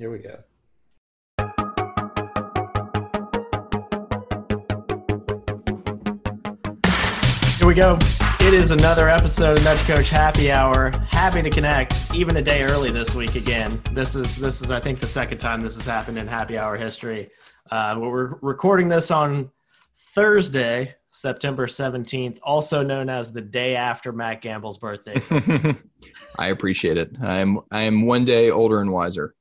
Here we go. Here we go. It is another episode of Nudge Coach Happy Hour. Happy to connect, even a day early this week again. This is this is I think the second time this has happened in Happy Hour history. Uh, we're recording this on Thursday, September seventeenth, also known as the day after Matt Gamble's birthday. I appreciate it. I am I am one day older and wiser.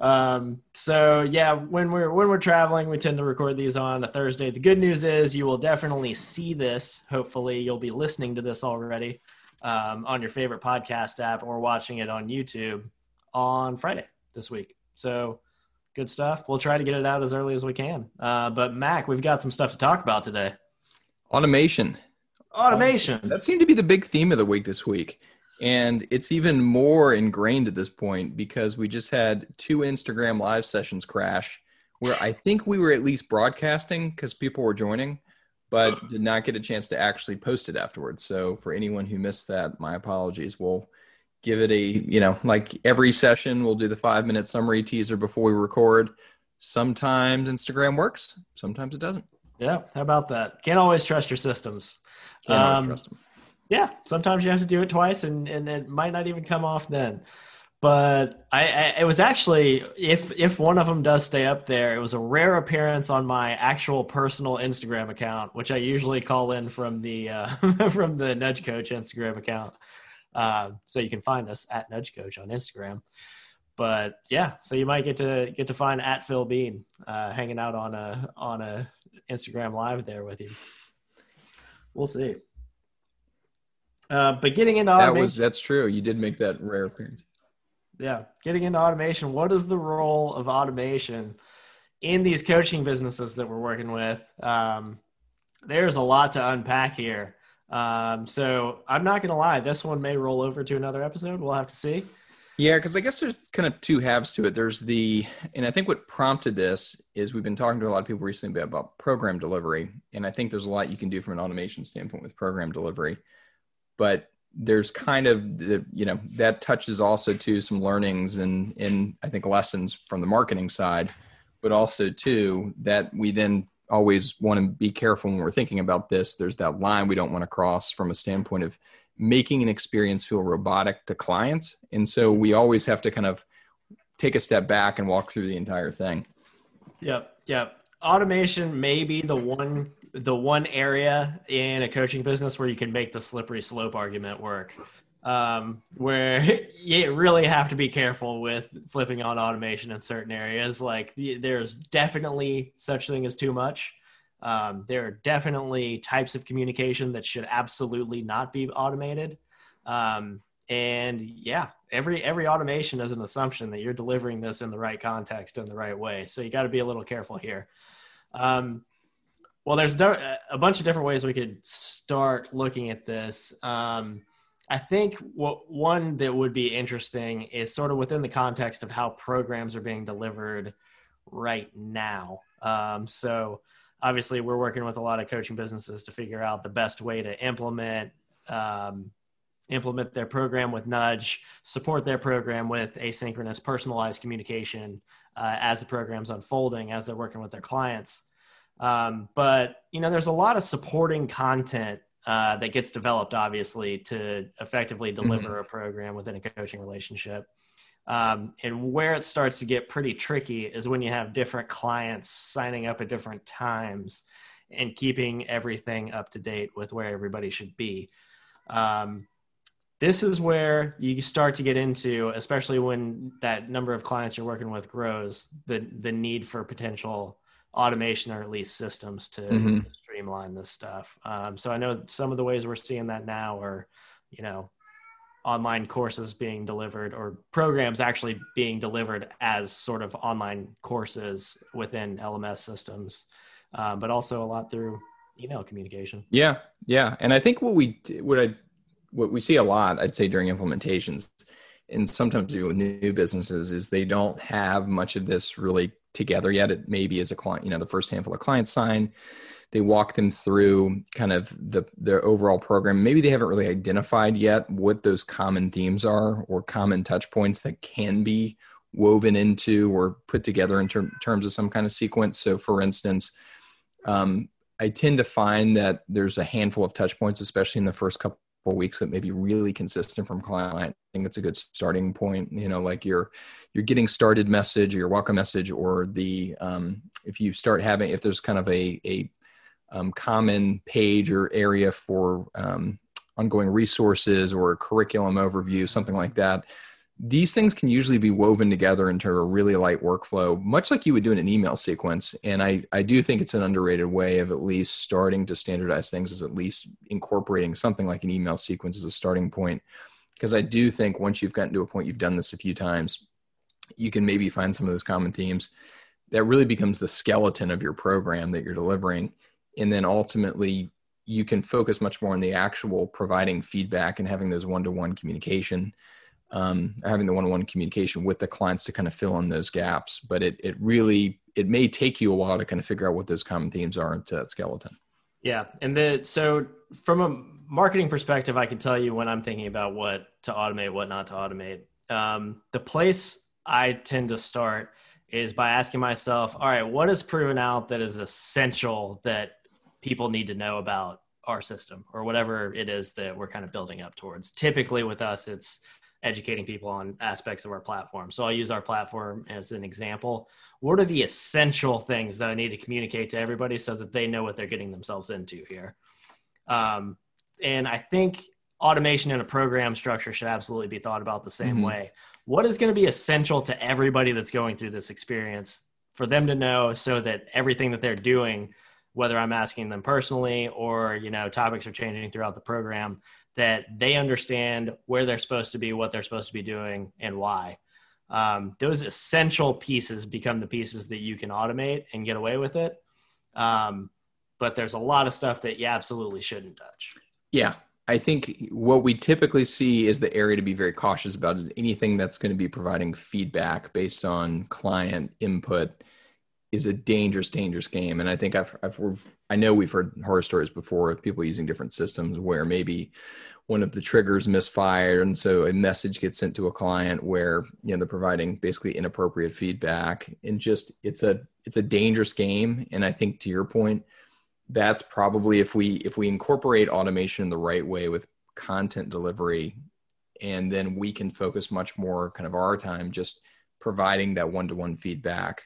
Um, so yeah, when we're when we're traveling, we tend to record these on a Thursday. The good news is you will definitely see this. Hopefully, you'll be listening to this already um, on your favorite podcast app or watching it on YouTube on Friday this week. So good stuff. We'll try to get it out as early as we can. Uh, but Mac, we've got some stuff to talk about today. Automation. Automation. That seemed to be the big theme of the week this week. And it's even more ingrained at this point because we just had two Instagram live sessions crash where I think we were at least broadcasting because people were joining, but did not get a chance to actually post it afterwards. So for anyone who missed that, my apologies. We'll give it a, you know, like every session, we'll do the five minute summary teaser before we record. Sometimes Instagram works, sometimes it doesn't. Yeah, how about that? Can't always trust your systems. Can't always Um, trust them. Yeah sometimes you have to do it twice and and it might not even come off then. But I, I it was actually if if one of them does stay up there it was a rare appearance on my actual personal instagram account which i usually call in from the uh, from the nudge coach instagram account. Uh, so you can find us at nudge coach on instagram. But yeah so you might get to get to find at phil bean uh, hanging out on a on a instagram live there with you. We'll see uh, but getting into That was that's true. You did make that rare appearance. yeah, getting into automation. What is the role of automation in these coaching businesses that we're working with? Um, there's a lot to unpack here. Um, so I'm not going to lie, this one may roll over to another episode. We'll have to see. Yeah, because I guess there's kind of two halves to it. There's the, and I think what prompted this is we've been talking to a lot of people recently about program delivery, and I think there's a lot you can do from an automation standpoint with program delivery. But there's kind of the, you know, that touches also to some learnings and and I think lessons from the marketing side, but also too that we then always want to be careful when we're thinking about this. There's that line we don't want to cross from a standpoint of making an experience feel robotic to clients. And so we always have to kind of take a step back and walk through the entire thing. Yep, yep. Automation may be the one the one area in a coaching business where you can make the slippery slope argument work. Um, where you really have to be careful with flipping on automation in certain areas. Like there's definitely such thing as too much. Um, there are definitely types of communication that should absolutely not be automated. Um, and yeah, every every automation is an assumption that you're delivering this in the right context in the right way. So you got to be a little careful here. Um, well, there's a bunch of different ways we could start looking at this. Um, I think what one that would be interesting is sort of within the context of how programs are being delivered right now. Um, so obviously, we're working with a lot of coaching businesses to figure out the best way to implement um, implement their program with Nudge, support their program with asynchronous, personalized communication uh, as the program's unfolding, as they're working with their clients. Um, but you know, there's a lot of supporting content uh, that gets developed, obviously, to effectively deliver a program within a coaching relationship. Um, and where it starts to get pretty tricky is when you have different clients signing up at different times and keeping everything up to date with where everybody should be. Um, this is where you start to get into, especially when that number of clients you're working with grows, the the need for potential automation or at least systems to Mhm. streamline this stuff. Um, so I know some of the ways we're seeing that now are, you know, online courses being delivered or programs actually being delivered as sort of online courses within LMS systems, um, but also a lot through email communication. Yeah, yeah, and I think what we what I what we see a lot, I'd say during implementations, and sometimes even with new businesses, is they don't have much of this really together yet. It maybe is a client, you know, the first handful of clients sign, they walk them through kind of the their overall program. Maybe they haven't really identified yet what those common themes are or common touch points that can be woven into or put together in ter- terms of some kind of sequence. So, for instance, um, I tend to find that there's a handful of touch points, especially in the first couple weeks, that may be really consistent from client. I think it's a good starting point. You know, like your your getting started message, or your welcome message, or the um, if you start having if there's kind of a a um, common page or area for um, ongoing resources or curriculum overview, something like that these things can usually be woven together into a really light workflow, much like you would do in an email sequence. And I, I do think it's an underrated way of at least starting to standardize things, is at least incorporating something like an email sequence as a starting point. Because I do think once you've gotten to a point, you've done this a few times, you can maybe find some of those common themes that really becomes the skeleton of your program that you're delivering. And then ultimately, you can focus much more on the actual providing feedback and having those one to one communication um, having the one-on-one communication with the clients to kind of fill in those gaps. But it it really it may take you a while to kind of figure out what those common themes are into that skeleton. Yeah, and the so from a marketing perspective, I can tell you when I'm thinking about what to automate, what not to automate. Um, the place I tend to start is by asking myself, all right, what is proven out that is essential that people need to know about our system or whatever it is that we're kind of building up towards. Typically with us, it's educating people on aspects of our platform. So I'll use our platform as an example. What are the essential things that I need to communicate to everybody so that they know what they're getting themselves into here? Um, and I think automation in a program structure should absolutely be thought about the same mm-hmm. way. What is going to be essential to everybody that's going through this experience for them to know so that everything that they're doing whether I'm asking them personally or you know topics are changing throughout the program that they understand where they're supposed to be, what they're supposed to be doing, and why. Um, those essential pieces become the pieces that you can automate and get away with it. Um, but there's a lot of stuff that you absolutely shouldn't touch. Yeah. I think what we typically see is the area to be very cautious about is anything that's going to be providing feedback based on client input is a dangerous, dangerous game. And I think I've, I've I know we've heard horror stories before of people using different systems where maybe one of the triggers misfired, and so a message gets sent to a client where you know they're providing basically inappropriate feedback, and just it's a it's a dangerous game. And I think to your point, that's probably if we if we incorporate automation the right way with content delivery, and then we can focus much more kind of our time just providing that one to one feedback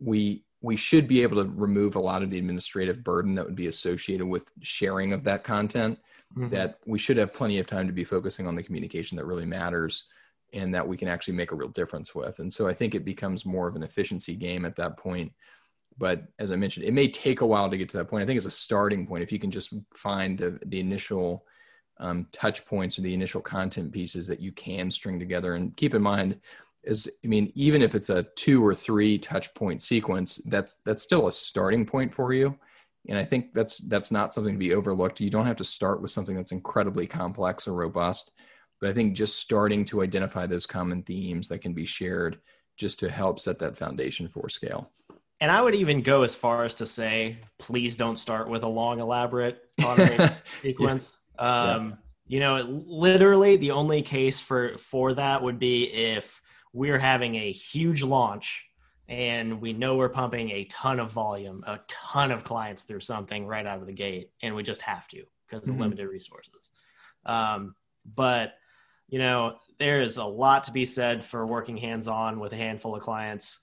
we we should be able to remove a lot of the administrative burden that would be associated with sharing of that content mm-hmm. that we should have plenty of time to be focusing on the communication that really matters and that we can actually make a real difference with. And so i think it becomes more of an efficiency game at that point. But as i mentioned it may take a while to get to that point. I think it's a starting point. If you can just find the, the initial um, touch points or the initial content pieces that you can string together. And keep in mind is i mean even if it's a two or three touch point sequence that's that's still a starting point for you and i think that's that's not something to be overlooked you don't have to start with something that's incredibly complex or robust but i think just starting to identify those common themes that can be shared just to help set that foundation for scale and i would even go as far as to say please don't start with a long elaborate sequence yeah. um, yeah. you know literally the only case for for that would be if we're having a huge launch and we know we're pumping a ton of volume, a ton of clients through something right out of the gate, and we just have to because of mm-hmm. limited resources. Um, but you know, there is a lot to be said for working hands on with a handful of clients,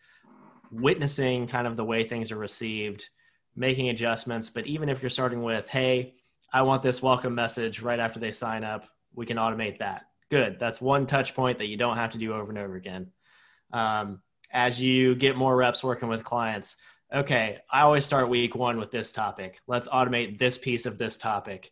witnessing kind of the way things are received, making adjustments. But even if you're starting with, hey, I want this welcome message right after they sign up, we can automate that. Good. That's one touch point that you don't have to do over and over again. Um, as you get more reps working with clients, okay, I always start week one with this topic. Let's automate this piece of this topic.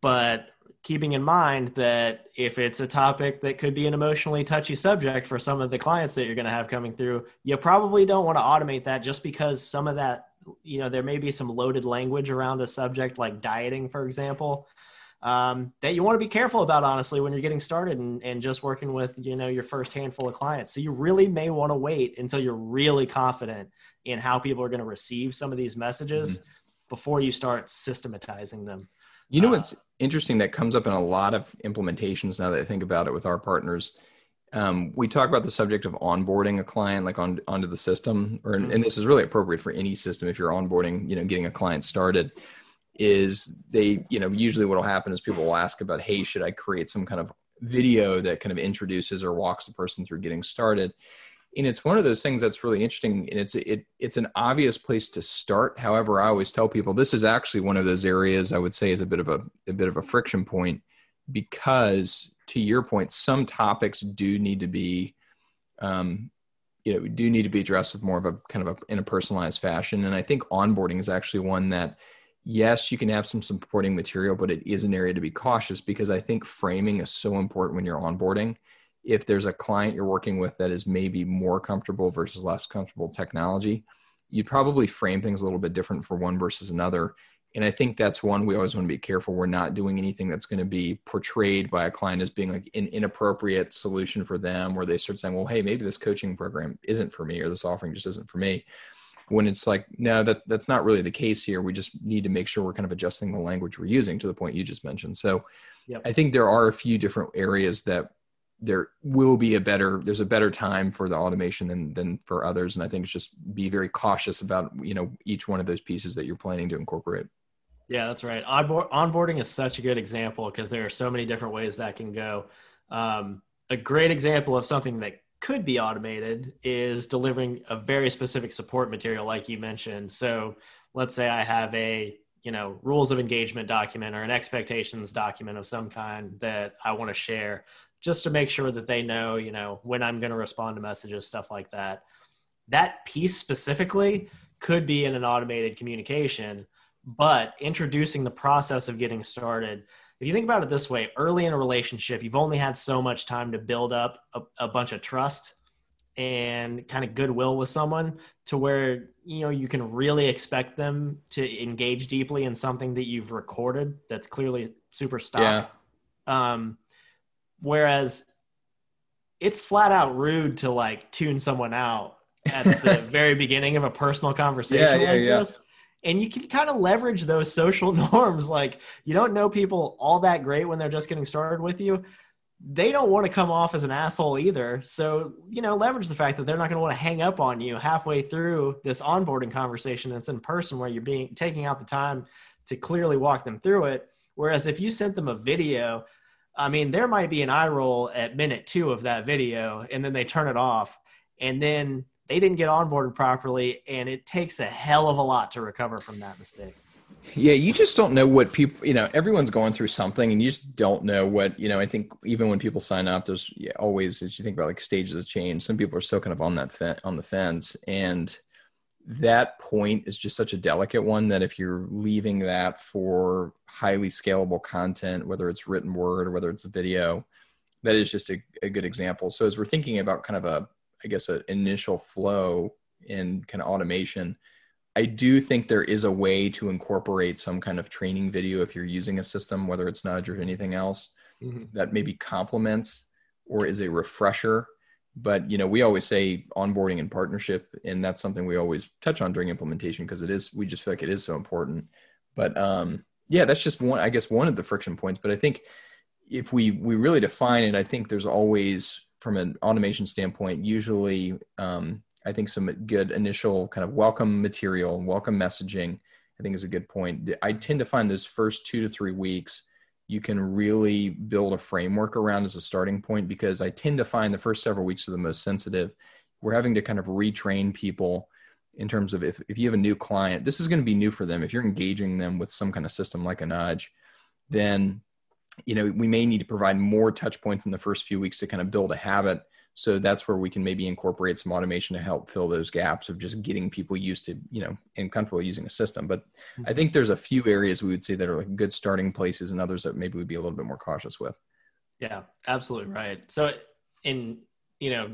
But keeping in mind that if it's a topic that could be an emotionally touchy subject for some of the clients that you're going to have coming through, you probably don't want to automate that just because some of that, you know, there may be some loaded language around a subject like dieting, for example, um, that you want to be careful about honestly when you're getting started and, and just working with you know your first handful of clients. So you really may want to wait until you're really confident in how people are going to receive some of these messages mm-hmm. before you start systematizing them. You know uh, what's interesting that comes up in a lot of implementations now that i think about it with our partners? Um, we talk about the subject of onboarding a client like on onto the system or and this is really appropriate for any system if you're onboarding you know getting a client started is they you know usually what will happen is people will ask about hey should i create some kind of video that kind of introduces or walks the person through getting started? And it's one of those things that's really interesting and it's it it's an obvious place to start. However i always tell people this is actually one of those areas i would say is a bit of a, a bit of a friction point because to your point some topics do need to be um, you know do need to be addressed with more of a kind of a in a personalized fashion. And i think onboarding is actually one that yes you can have some supporting material but it is an area to be cautious because i think framing is so important when you're onboarding if there's a client you're working with that is maybe more comfortable versus less comfortable technology, you'd probably frame things a little bit different for one versus another. And I think that's one we always want to be careful. We're not doing anything that's going to be portrayed by a client as being like an inappropriate solution for them, where they start saying, well, hey, maybe this coaching program isn't for me or this offering just isn't for me. When it's like, no, that that's not really the case here. We just need to make sure we're kind of adjusting the language we're using to the point you just mentioned. So yep. I think there are a few different areas that there will be a better there's a better time for the automation than than for others and i think it's just be very cautious about you know each one of those pieces that you're planning to incorporate yeah that's right Onboard, onboarding is such a good example because there are so many different ways that can go um, a great example of something that could be automated is delivering a very specific support material like you mentioned so let's say i have a you know rules of engagement document or an expectations document of some kind that i want to share just to make sure that they know, you know, when I'm going to respond to messages, stuff like that. That piece specifically could be in an automated communication, but introducing the process of getting started. If you think about it this way, early in a relationship, you've only had so much time to build up a, a bunch of trust and kind of goodwill with someone to where you know you can really expect them to engage deeply in something that you've recorded that's clearly super stock. Yeah. Um, Whereas it's flat out rude to like tune someone out at the very beginning of a personal conversation yeah, like yeah. this. And you can kind of leverage those social norms. Like you don't know people all that great when they're just getting started with you. They don't want to come off as an asshole either. So, you know, leverage the fact that they're not going to want to hang up on you halfway through this onboarding conversation that's in person where you're being taking out the time to clearly walk them through it. Whereas if you sent them a video I mean, there might be an eye roll at minute two of that video, and then they turn it off, and then they didn't get onboarded properly, and it takes a hell of a lot to recover from that mistake. Yeah, you just don't know what people, you know, everyone's going through something and you just don't know what, you know, I think even when people sign up, there's always, as you think about like stages of change, some people are still kind of on that, fe- on the fence. And that point is just such a delicate one that if you're leaving that for highly scalable content, whether it's written word or whether it's a video, that is just a, a good example. So as we're thinking about kind of a, I guess, an initial flow in kind of automation, I do think there is a way to incorporate some kind of training video if you're using a system, whether it's Nudge or anything else, mm-hmm. that maybe complements or is a refresher. But you know we always say onboarding and partnership and that's something we always touch on during implementation because it is we just feel like it is so important. But um yeah that's just one i guess one of the friction points. But i think if we we really define it i think there's always from an automation standpoint usually um i think some good initial kind of welcome material welcome messaging i think is a good point i tend to find those first two to three weeks you can really build a framework around as a starting point because I tend to find the first several weeks are the most sensitive. We're having to kind of retrain people in terms of if, if you have a new client, this is going to be new for them. If you're engaging them with some kind of system like a nudge, then you know we may need to provide more touch points in the first few weeks to kind of build a habit so that's where we can maybe incorporate some automation to help fill those gaps of just getting people used to, you know, and comfortable using a system. But I mm-hmm. think there's a few areas we would say that are like good starting places and others that maybe we'd be a little bit more cautious with. Yeah, absolutely right. So in you know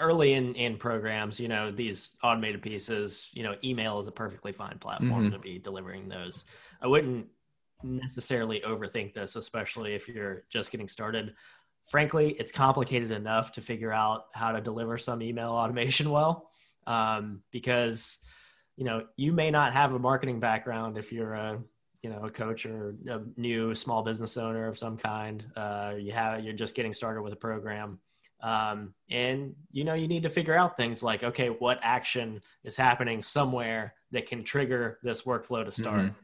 early in in programs you know these automated pieces you know email is a perfectly fine platform mm-hmm. to be delivering those i wouldn't necessarily overthink this especially if you're just getting started frankly, it's complicated enough to figure out how to deliver some email automation well, um, because you know you may not have a marketing background if you're a you know a coach or a new small business owner of some kind. Uh, you have you're just getting started with a program. Um, and you know, you need to figure out things like, okay, what action is happening somewhere that can trigger this workflow to start. Mm-hmm.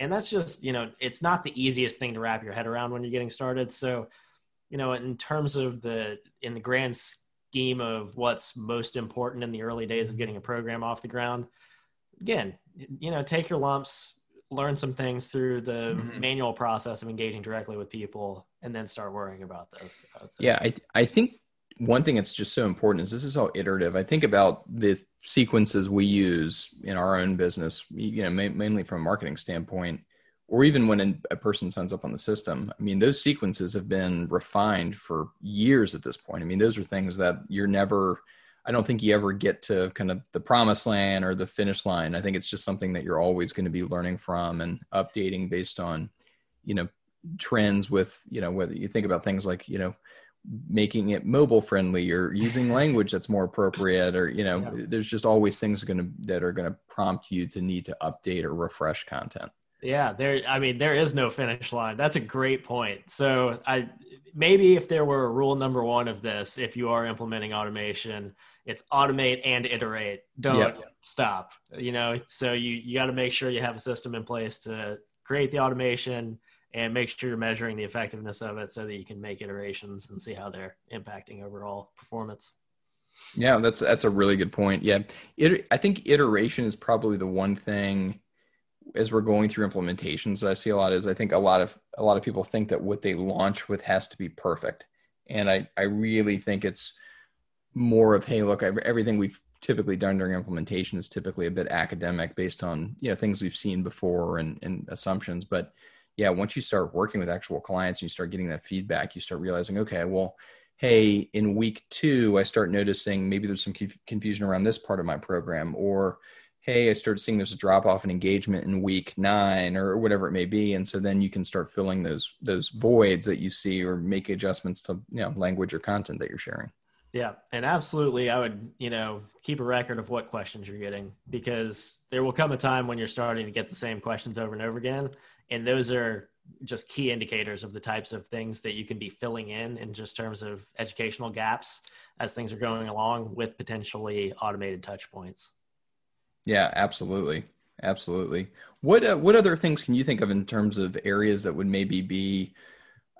And that's just, you know, it's not the easiest thing to wrap your head around when you're getting started. So, you know, in terms of the in the grand scheme of what's most important in the early days of getting a program off the ground, again, you know, take your lumps, learn some things through the mm-hmm. manual process of engaging directly with people and then start worrying about this. yeah, I, I think one thing that's just so important is this is all iterative. I think about the sequences we use in our own business, you know, ma- mainly from a marketing standpoint, or even when a person signs up on the system. I mean, those sequences have been refined for years at this point. I mean, those are things that you're never, I don't think you ever get to kind of the promised land or the finish line. I think it's just something that you're always going to be learning from and updating based on, you know, trends with, you know, whether you think about things like, you know, making it mobile friendly or using language that's more appropriate or you know yeah. there's just always things going to that are going to prompt you to need to update or refresh content. Yeah there i mean there is no finish line. That's a great point. So i maybe if there were a rule number one of this if you are implementing automation it's automate and iterate. Don't yep. stop you know? So you you got to make sure you have a system in place to create the automation and make sure you're measuring the effectiveness of it so that you can make iterations and see how they're impacting overall performance. Yeah, that's that's a really good point. Yeah, it, I think iteration is probably the one thing as we're going through implementations that I see a lot is I think a lot of a lot of people think that what they launch with has to be perfect, and I I really think it's more of hey look everything we've typically done during implementation is typically a bit academic based on you know things we've seen before and, and assumptions, but yeah, once you start working with actual clients and you start getting that feedback, you start realizing, okay, well, hey, in week two, I start noticing maybe there's some confusion around this part of my program, or hey, I start seeing there's a drop off in engagement in week nine, or whatever it may be, and so then you can start filling those those voids that you see, or make adjustments to you know language or content that you're sharing. Yeah, and absolutely, I would you know keep a record of what questions you're getting because there will come a time when you're starting to get the same questions over and over again, and those are just key indicators of the types of things that you can be filling in in just terms of educational gaps as things are going along with potentially automated touch points. Yeah absolutely absolutely. What uh, what other things can you think of in terms of areas that would maybe be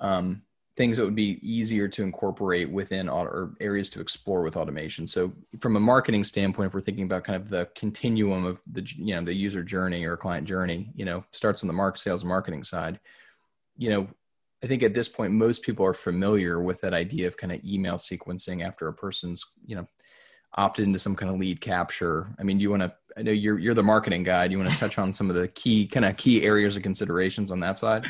um, things that would be easier to incorporate within or areas to explore with automation. So from a marketing standpoint, if we're thinking about kind of the continuum of the, you know, the user journey or client journey, you know, starts on the mark sales marketing side, you know, I think at this point, most people are familiar with that idea of kind of email sequencing after a person's, you know, opted into some kind of lead capture. I mean, do you want to, I know you're, you're the marketing guy. Do you want to touch on some of the key kind of key areas of considerations on that side?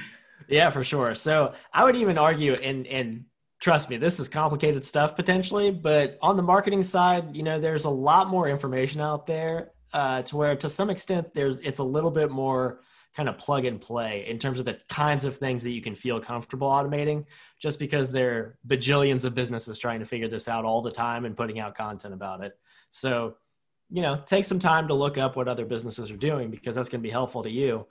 Yeah, for sure. So I would even argue, and and trust me, this is complicated stuff potentially, but on the marketing side, you know, there's a lot more information out there uh, to where, to some extent, there's it's a little bit more kind of plug and play in terms of the kinds of things that you can feel comfortable automating just because there are bajillions of businesses trying to figure this out all the time and putting out content about it so you know take some time to look up what other businesses are doing because that's going to be helpful to you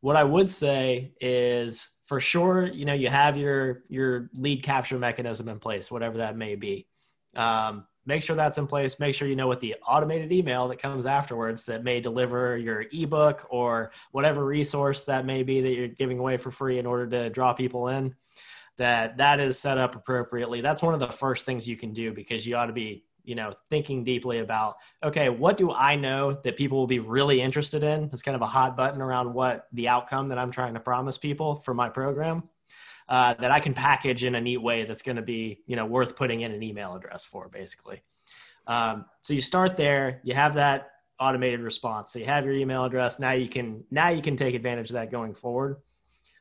what i would say is for sure, you know, you have your your lead capture mechanism in place, whatever that may be. Um, make sure that's in place. Make sure you know what the automated email that comes afterwards that may deliver your ebook or whatever resource that may be that you're giving away for free in order to draw people in. That that is set up appropriately. That's one of the first things you can do because you ought to be you know thinking deeply about okay what do i know that people will be really interested in? It's kind of a hot button around what the outcome that i'm trying to promise people for my program uh, that i can package in a neat way that's going to be you know worth putting in an email address for basically. Um, so you start there you have that automated response. So you have your email address. Now you can now you can take advantage of that going forward.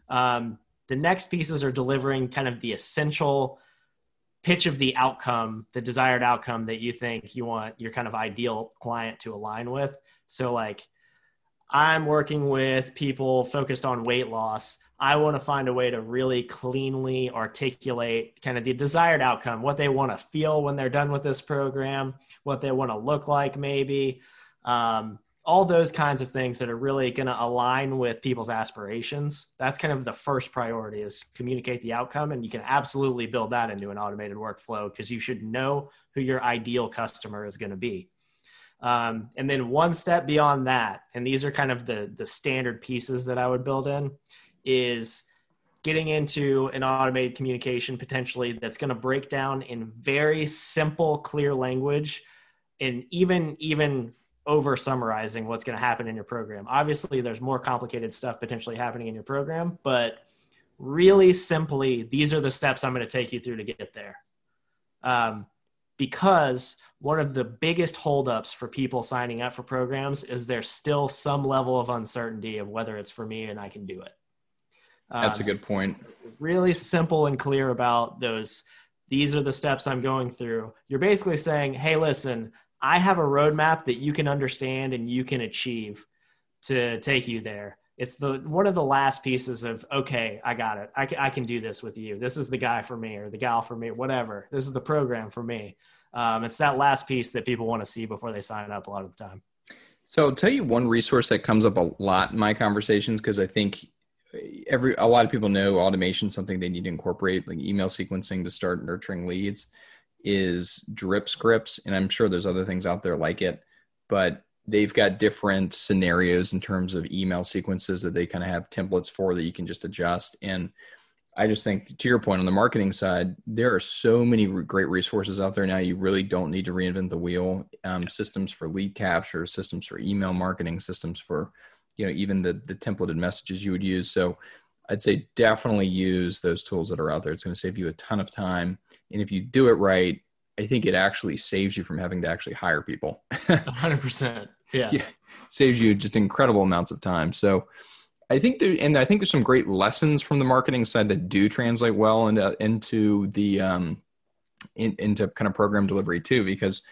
Um, the next pieces are delivering kind of the essential pitch of the outcome, the desired outcome that you think you want your kind of ideal client to align with. So, like, I'm working with people focused on weight loss. I want to find a way to really cleanly articulate kind of the desired outcome, what they want to feel when they're done with this program, what they want to look like, maybe. Um, all those kinds of things that are really going to align with people's aspirations. That's kind of the first priority is communicate the outcome. And you can absolutely build that into an automated workflow because you should know who your ideal customer is going to be. Um, and then one step beyond that, and these are kind of the, the standard pieces that I would build in, is getting into an automated communication potentially that's going to break down in very simple, clear language and even even over summarizing what's going to happen in your program. Obviously, there's more complicated stuff potentially happening in your program, but really simply, these are the steps I'm going to take you through to get there. Um, because one of the biggest holdups for people signing up for programs is there's still some level of uncertainty of whether it's for me and I can do it. Um, That's a good point. Really simple and clear about those. These are the steps I'm going through. You're basically saying, hey, listen, I have a roadmap that you can understand and you can achieve to take you there. It's the one of the last pieces of okay, I got it. I can, I can do this with you. This is the guy for me or the gal for me, whatever. This is the program for me. Um, it's that last piece that people want to see before they sign up a lot of the time. So I'll tell you one resource that comes up a lot in my conversations because I think every a lot of people know automation something they need to incorporate like email sequencing to start nurturing leads is DripScripts and i'm sure there's other things out there like it but they've got different scenarios in terms of email sequences that they kind of have templates for that you can just adjust and i just think to your point on the marketing side there are so many great resources out there now you really don't need to reinvent the wheel. Um, systems for lead capture systems for email marketing systems for you know even the the templated messages you would use. So i'd say definitely use those tools that are out there. It's going to save you a ton of time. And if you do it right i think it actually saves you from having to actually hire people. 100% yeah. yeah. Saves you just incredible amounts of time. So I think there, and I think there's some great lessons from the marketing side that do translate well into into the um, in, into kind of program delivery too, because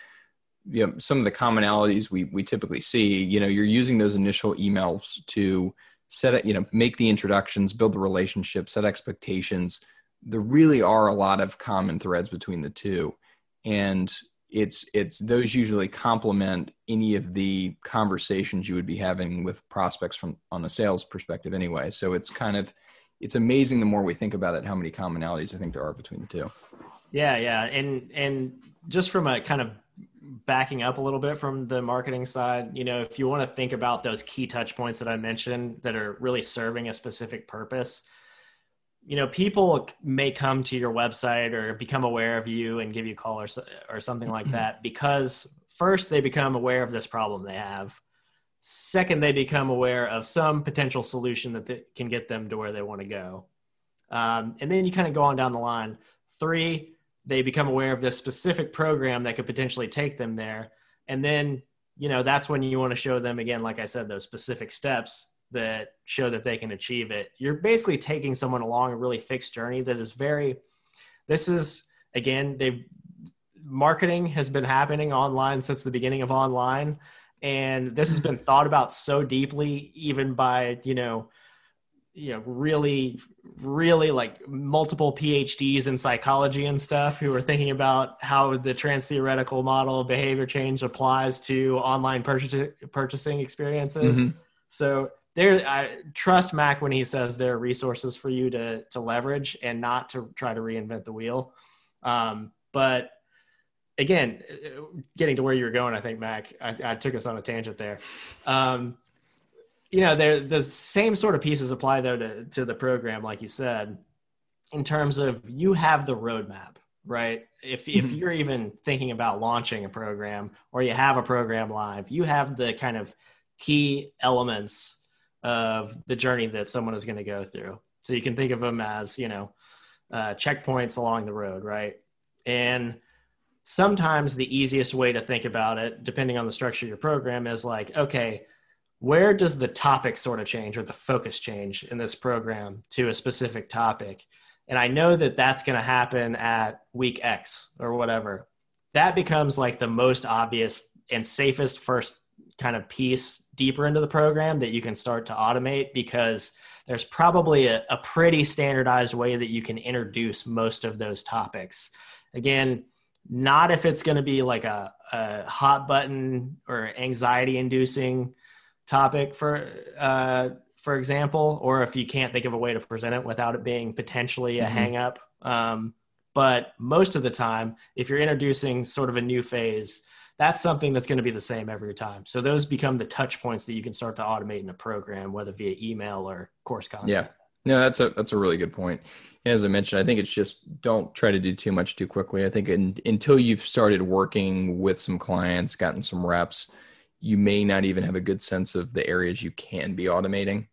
you know some of the commonalities we we typically see you know you're using those initial emails to set it you know make the introductions build the relationship set expectations. There really are a lot of common threads between the two. And it's it's those usually complement any of the conversations you would be having with prospects from on a sales perspective anyway. So it's kind of it's amazing the more we think about it how many commonalities i think there are between the two. Yeah yeah. And and just from a kind of backing up a little bit from the marketing side, you know, if you want to think about those key touch points that I mentioned that are really serving a specific purpose, you know, people may come to your website or become aware of you and give you a call or, or something like mm-hmm. that because first they become aware of this problem they have. Second, they become aware of some potential solution that can get them to where they want to go. Um, and then you kind of go on down the line. Three, they become aware of this specific program that could potentially take them there. And then you know that's when you want to show them again like i said those specific steps that show that they can achieve it. You're basically taking someone along a really fixed journey that is very this is again they marketing has been happening online since the beginning of online. And this has been thought about so deeply even by you know you know really really like multiple phds in psychology and stuff who are thinking about how the transtheoretical model of behavior change applies to online purchasing purchasing experiences. Mm-hmm. so there i trust mac when he says there are resources for you to to leverage and not to try to reinvent the wheel. Um, but again getting to where you're going i think mac i, I took us on a tangent there. Um, you know, they're the same sort of pieces apply though to, to the program, like you said, in terms of you have the roadmap, right? If if mm-hmm. you're even thinking about launching a program or you have a program live, you have the kind of key elements of the journey that someone is going to go through. So you can think of them as, you know, uh, checkpoints along the road, right? And sometimes the easiest way to think about it, depending on the structure of your program, is like, okay, where does the topic sort of change or the focus change in this program to a specific topic? And I know that that's going to happen at week X or whatever. That becomes like the most obvious and safest first kind of piece deeper into the program that you can start to automate because there's probably a, a pretty standardized way that you can introduce most of those topics. Again, not if it's going to be like a, a hot button or anxiety inducing topic for uh, for example, or if you can't think of a way to present it without it being potentially a Mhm. hang up. Um, but most of the time, if you're introducing sort of a new phase, that's something that's going to be the same every time. So those become the touch points that you can start to automate in the program, whether via email or course content. Yeah. No, that's a that's a really good point. And as I mentioned, I think it's just don't try to do too much too quickly. I think in, until you've started working with some clients, gotten some reps, you may not even have a good sense of the areas you can be automating.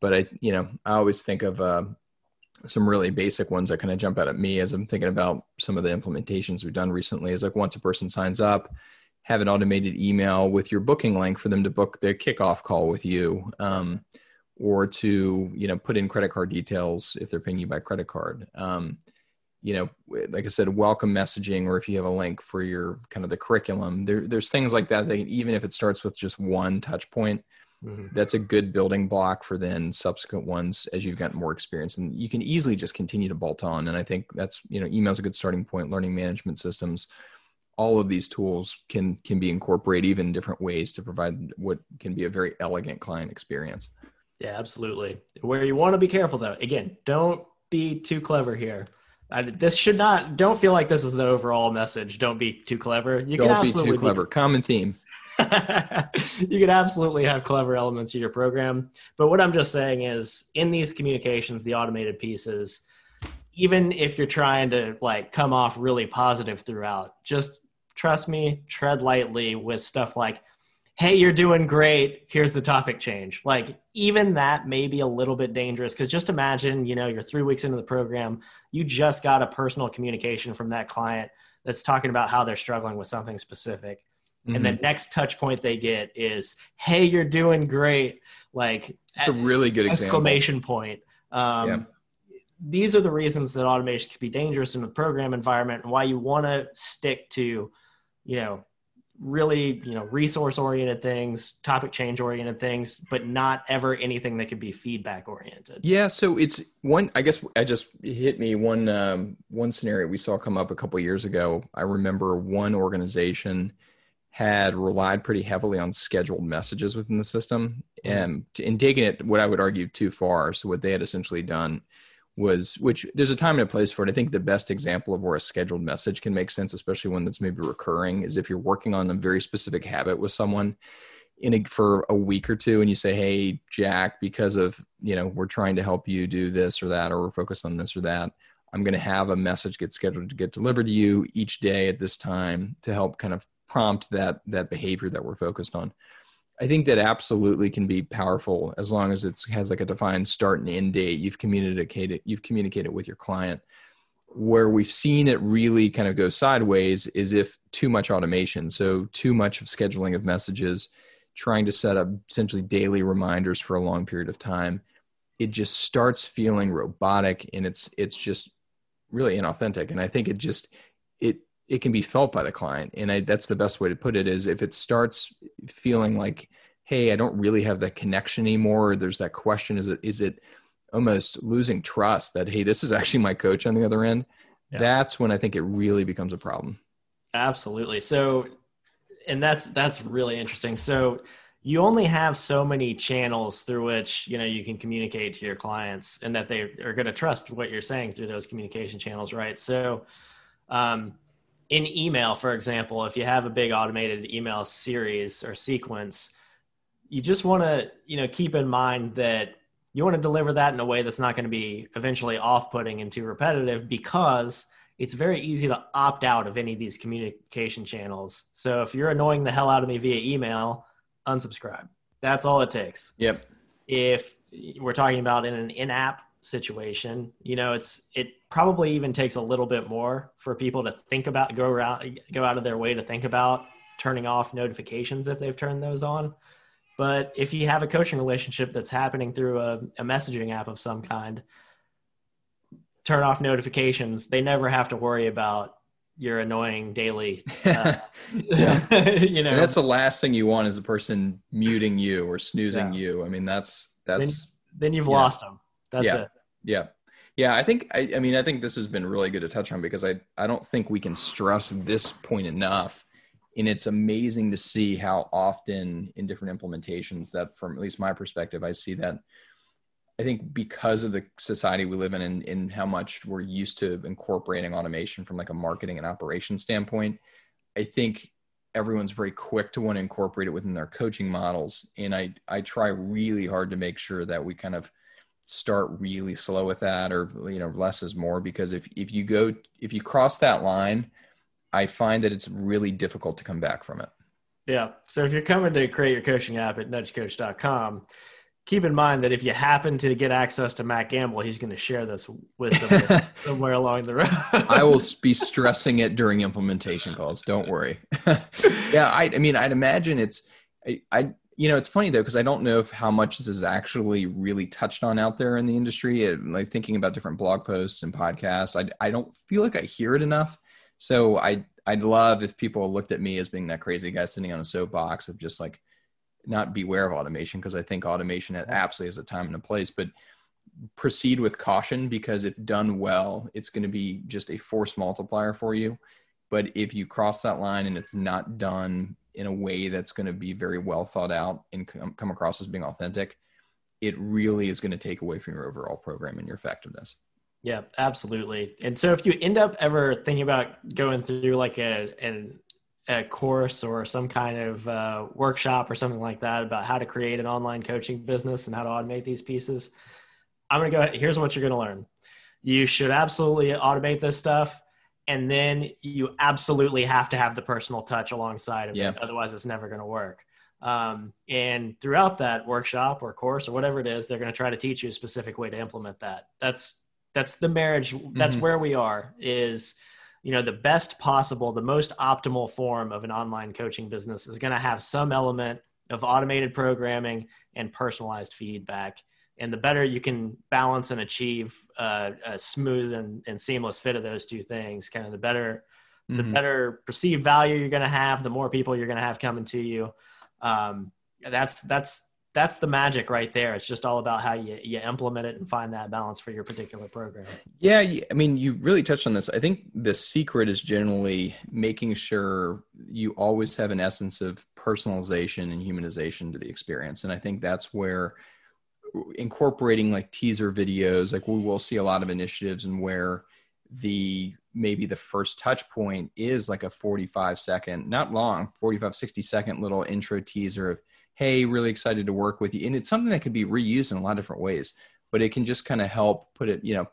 But I, you know, I always think of uh, some really basic ones that kind of jump out at me as I'm thinking about some of the implementations we've done recently. Is like once a person signs up, have an automated email with your booking link for them to book their kickoff call with you. Um, or to you know put in credit card details if they're paying you by credit card um, you know like i said welcome messaging or if you have a link for your kind of the curriculum there, there's things like that that even if it starts with just one touch point Mhm. that's a good building block for then subsequent ones as you've gotten more experience and you can easily just continue to bolt on and i think that's you know email's a good starting point learning management systems all of these tools can can be incorporated even in different ways to provide what can be a very elegant client experience Yeah, absolutely. Where you want to be careful though, again, don't be too clever here. I, this should not. Don't feel like this is the overall message. Don't be too clever. You can Don't be absolutely too clever. Common theme. you can absolutely have clever elements in your program. But what I'm just saying is, in these communications, the automated pieces, even if you're trying to like come off really positive throughout, just trust me, tread lightly with stuff like, hey, you're doing great. Here's the topic change. Like, even that may be a little bit dangerous because just imagine, you know, you're three weeks into the program, you just got a personal communication from that client that's talking about how they're struggling with something specific and the Mhm. next touch point they get is hey you're doing great like it's a really good example. exclamation point um, Yeah. these are the reasons that automation can be dangerous in the program environment and why you want to stick to you know really you know resource oriented things topic change oriented things but not ever anything that could be feedback oriented Yeah, so it's one. I guess I just hit me one um, one scenario we saw come up a couple years ago. I remember one organization had relied pretty heavily on scheduled messages within the system, and in taking it, what I would argue too far. So what they had essentially done was, which there's a time and a place for it. I think the best example of where a scheduled message can make sense, especially one that's maybe recurring, is if you're working on a very specific habit with someone in a, for a week or two and you say hey jack because of you know we're trying to help you do this or that or we're focused on this or that i'm going to have a message get scheduled to get delivered to you each day at this time to help kind of prompt that that behavior that we're focused on i think that absolutely can be powerful as long as it has like a defined start and end date. You've communicated you've communicated with your client. Where we've seen it really kind of go sideways is if too much automation so too much of scheduling of messages trying to set up essentially daily reminders for a long period of time. It just starts feeling robotic and it's it's just really inauthentic. And i think it just it can be felt by the client and I, that's the best way to put it is if it starts feeling like hey i don't really have that connection anymore or there's that question is it is it almost losing trust that hey this is actually my coach on the other end Yeah. that's when i think it really becomes a problem Absolutely. So, and that's that's really interesting. So, you only have so many channels through which you know you can communicate to your clients, and that they are going to trust what you're saying through those communication channels, right? So, um, in email, for example, if you have a big automated email series or sequence, you just want to you know keep in mind that you want to deliver that in a way that's not going to be eventually off-putting and too repetitive because it's very easy to opt out of any of these communication channels. So if you're annoying the hell out of me via email, unsubscribe. That's all it takes. yep If we're talking about in an in-app situation, you know, it's it probably even takes a little bit more for people to think about go around go out of their way to think about turning off notifications if they've turned those on. But if you have a coaching relationship that's happening through a, a messaging app of some kind, turn off notifications. They never have to worry about your annoying daily. Uh, you know, And that's the last thing you want is a person muting you or snoozing Yeah. you. I mean, that's that's then you've yeah. lost them. That's Yeah. it. yeah, yeah. I think I, I mean I think this has been really good to touch on because I I don't think we can stress this point enough. and it's amazing to see how often in different implementations that from at least my perspective i see that i think because of the society we live in and, and how much we're used to incorporating automation from like a marketing and operation standpoint i think everyone's very quick to want to incorporate it within their coaching models and i i try really hard to make sure that we kind of start really slow with that or you know less is more because if if you go if you cross that line I find that it's really difficult to come back from it. Yeah. So if you're coming to create your coaching app at nudgecoach.com, keep in mind that if you happen to get access to Matt Gamble, he's going to share this wisdom somewhere along the road. I will be stressing it during implementation calls. Don't worry. yeah. I, I mean, I'd imagine it's, I, I you know, it's funny though, because I don't know if how much this is actually really touched on out there in the industry. It, like thinking about different blog posts and podcasts, I, I don't feel like I hear it enough. So I I'd love if people looked at me as being that crazy guy sitting on a soapbox of just like not beware of automation because I think automation absolutely has a time and a place, but proceed with caution because if done well, it's going to be just a force multiplier for you. But if you cross that line and it's not done in a way that's going to be very well thought out and come across as being authentic, it really is going to take away from your overall program and your effectiveness. Yeah, absolutely. And so if you end up ever thinking about going through like a an, a course or some kind of uh, workshop or something like that about how to create an online coaching business and how to automate these pieces, I'm going to go ahead. Here's what you're going to learn. You should absolutely automate this stuff. And then you absolutely have to have the personal touch alongside of it. Otherwise, it's never going to work. Um, and throughout that workshop or course or whatever it is, they're going to try to teach you a specific way to implement that. That's that's the marriage that's mm-hmm. where we are is you know the best possible the most optimal form of an online coaching business is going to have some element of automated programming and personalized feedback and the better you can balance and achieve uh, a smooth and, and, seamless fit of those two things kind of the better mm-hmm. the better perceived value you're going to have the more people you're going to have coming to you um, that's that's that's the magic right there. It's just all about how you, you implement it and find that balance for your particular program. Yeah, I mean, you really touched on this. I think the secret is generally making sure you always have an essence of personalization and humanization to the experience. And I think that's where incorporating like teaser videos, like we will see a lot of initiatives and where the maybe the first touch point is like a 45 second, not long, 45, 60 second little intro teaser of, hey, really excited to work with you. And it's something that can be reused in a lot of different ways, but it can just kind of help put it, you know,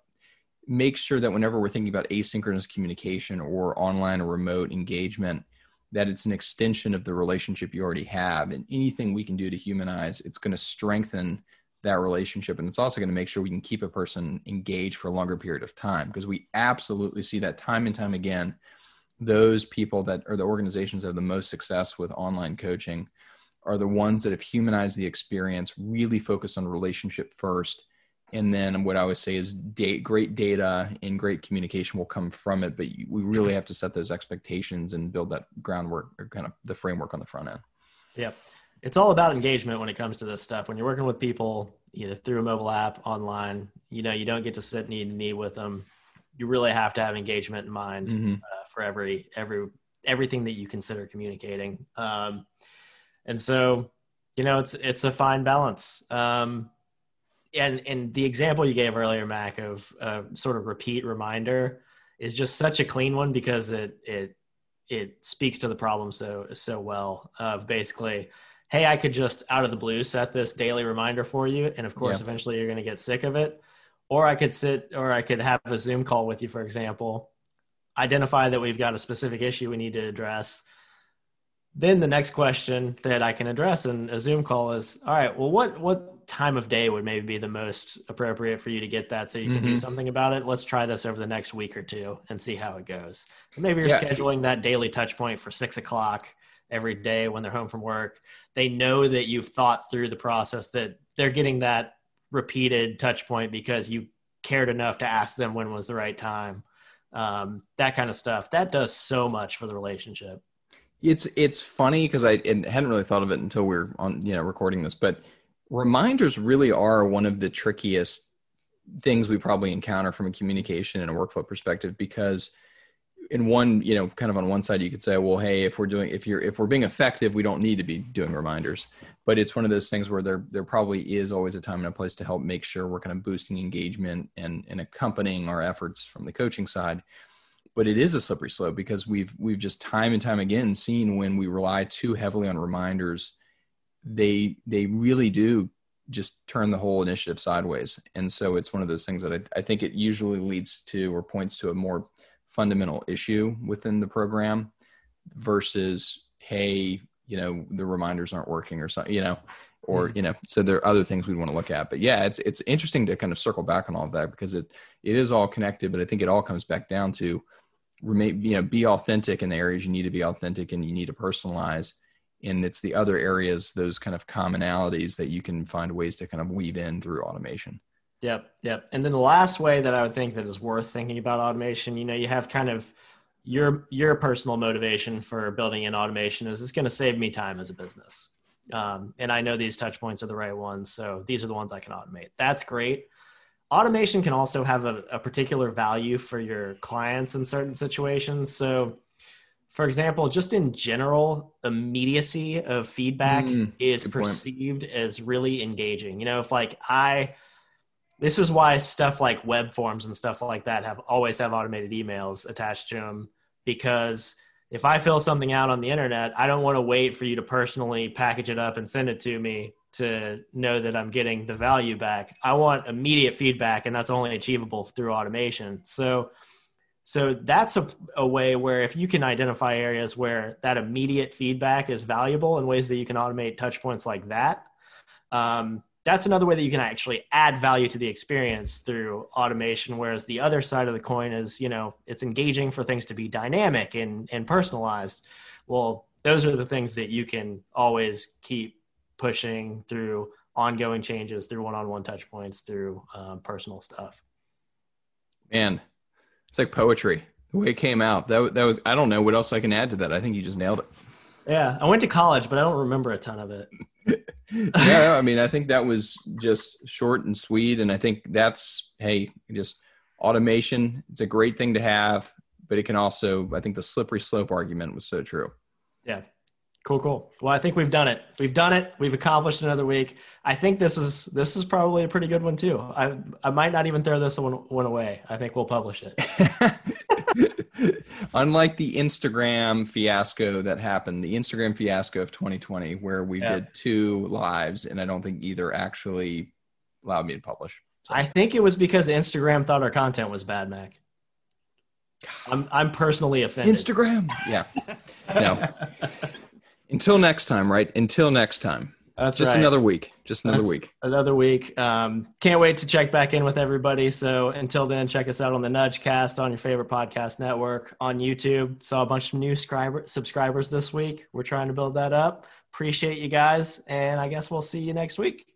make sure that whenever we're thinking about asynchronous communication or online or remote engagement, that it's an extension of the relationship you already have. And anything we can do to humanize, it's going to strengthen that relationship. And it's also going to make sure we can keep a person engaged for a longer period of time because we absolutely see that time and time again. Those people that are the organizations that have the most success with online coaching are the ones that have humanized the experience, really focused on relationship first. And then what I always say is date, great data and great communication will come from it. But we really have to set those expectations and build that groundwork or kind of the framework on the front end. Yeah. It's all about engagement when it comes to this stuff. When you're working with people, either through a mobile app, online, you know, you don't get to sit knee to knee with them. You really have to have engagement in mind mm-hmm. uh, for every, every, everything that you consider communicating. Um, and so you know it's it's a fine balance um, and and the example you gave earlier mac of uh, sort of repeat reminder is just such a clean one because it it it speaks to the problem so so well of basically hey i could just out of the blue set this daily reminder for you and of course yeah. eventually you're going to get sick of it or i could sit or i could have a zoom call with you for example identify that we've got a specific issue we need to address then the next question that I can address in a Zoom call is, all right, well, what what time of day would maybe be the most appropriate for you to get that so you can mm-hmm. do something about it? Let's try this over the next week or two and see how it goes. maybe you're yeah. scheduling that daily touch point for six o'clock every day when they're home from work. They know that you've thought through the process that they're getting that repeated touch point because you cared enough to ask them when was the right time. Um, that kind of stuff. That does so much for the relationship. It's it's funny because I hadn't really thought of it until we are on you know recording this, but reminders really are one of the trickiest things we probably encounter from a communication and a workflow perspective because in one, you know, kind of on one side, you could say, well, hey, if we're doing, if you're, if we're being effective, we don't need to be doing reminders. But it's one of those things where there, there probably is always a time and a place to help make sure we're kind of boosting engagement and, and accompanying our efforts from the coaching side. But it is a slippery slope because we've, we've just time and time again seen when we rely too heavily on reminders, they, they really do just turn the whole initiative sideways. And so it's one of those things that I, I think it usually leads to or points to a more fundamental issue within the program versus hey you know the reminders aren't working or something you know or mm-hmm. you know so there are other things we want to look at. But yeah it's it's interesting to kind of circle back on all of that because it it is all connected but i think it all comes back down to remain you know be authentic in the areas you need to be authentic and you need to personalize. And it's the other areas those kind of commonalities that you can find ways to kind of weave in through automation Yep, yep. And then the last way that I would think that is worth thinking about automation, you know, you have kind of your your personal motivation for building in automation is it's going to save me time as a business. Um, and I know these touch points are the right ones, so these are the ones I can automate. That's great. Automation can also have a, a particular value for your clients in certain situations. So, for example, just in general, immediacy of feedback mm, is perceived point. as really engaging. You know, if like I this is why stuff like web forms and stuff like that have always have automated emails attached to them because if I fill something out on the internet, I don't want to wait for you to personally package it up and send it to me to know that I'm getting the value back. I want immediate feedback, and that's only achievable through automation. So, so that's a, a way where if you can identify areas where that immediate feedback is valuable in ways that you can automate touch points like that, um, that's another way that you can actually add value to the experience through automation whereas the other side of the coin is you know it's engaging for things to be dynamic and, and personalized. Well those are the things that you can always keep pushing through ongoing changes through one-on-one touch points through um, personal stuff. Man it's like poetry. The way it came out that, that was i don't know what else i can add to that. I think you just nailed it. Yeah i went to college but i don't remember a ton of it yeah, I mean, I think that was just short and sweet, and I think that's hey, just automation. It's a great thing to have, but it can also, I think, the slippery slope argument was so true. Yeah. Cool, cool. Well, I think we've done it. We've done it. We've accomplished another week. I think this is this is probably a pretty good one too. I I might not even throw this one one away. I think we'll publish it. Unlike the Instagram fiasco that happened, the Instagram fiasco of 2020, where we yeah. did two lives, and I don't think either actually allowed me to publish. So. I think it was because Instagram thought our content was bad, Mac. I'm I'm personally offended. Instagram, yeah. no. Until next time, right? Until next time. That's just right. another week. Just another That's week. Another week. Um, can't wait to check back in with everybody. So until then, check us out on the Nudge Cast on your favorite podcast network on YouTube. Saw a bunch of new subscriber, subscribers this week. We're trying to build that up. Appreciate you guys, and I guess we'll see you next week.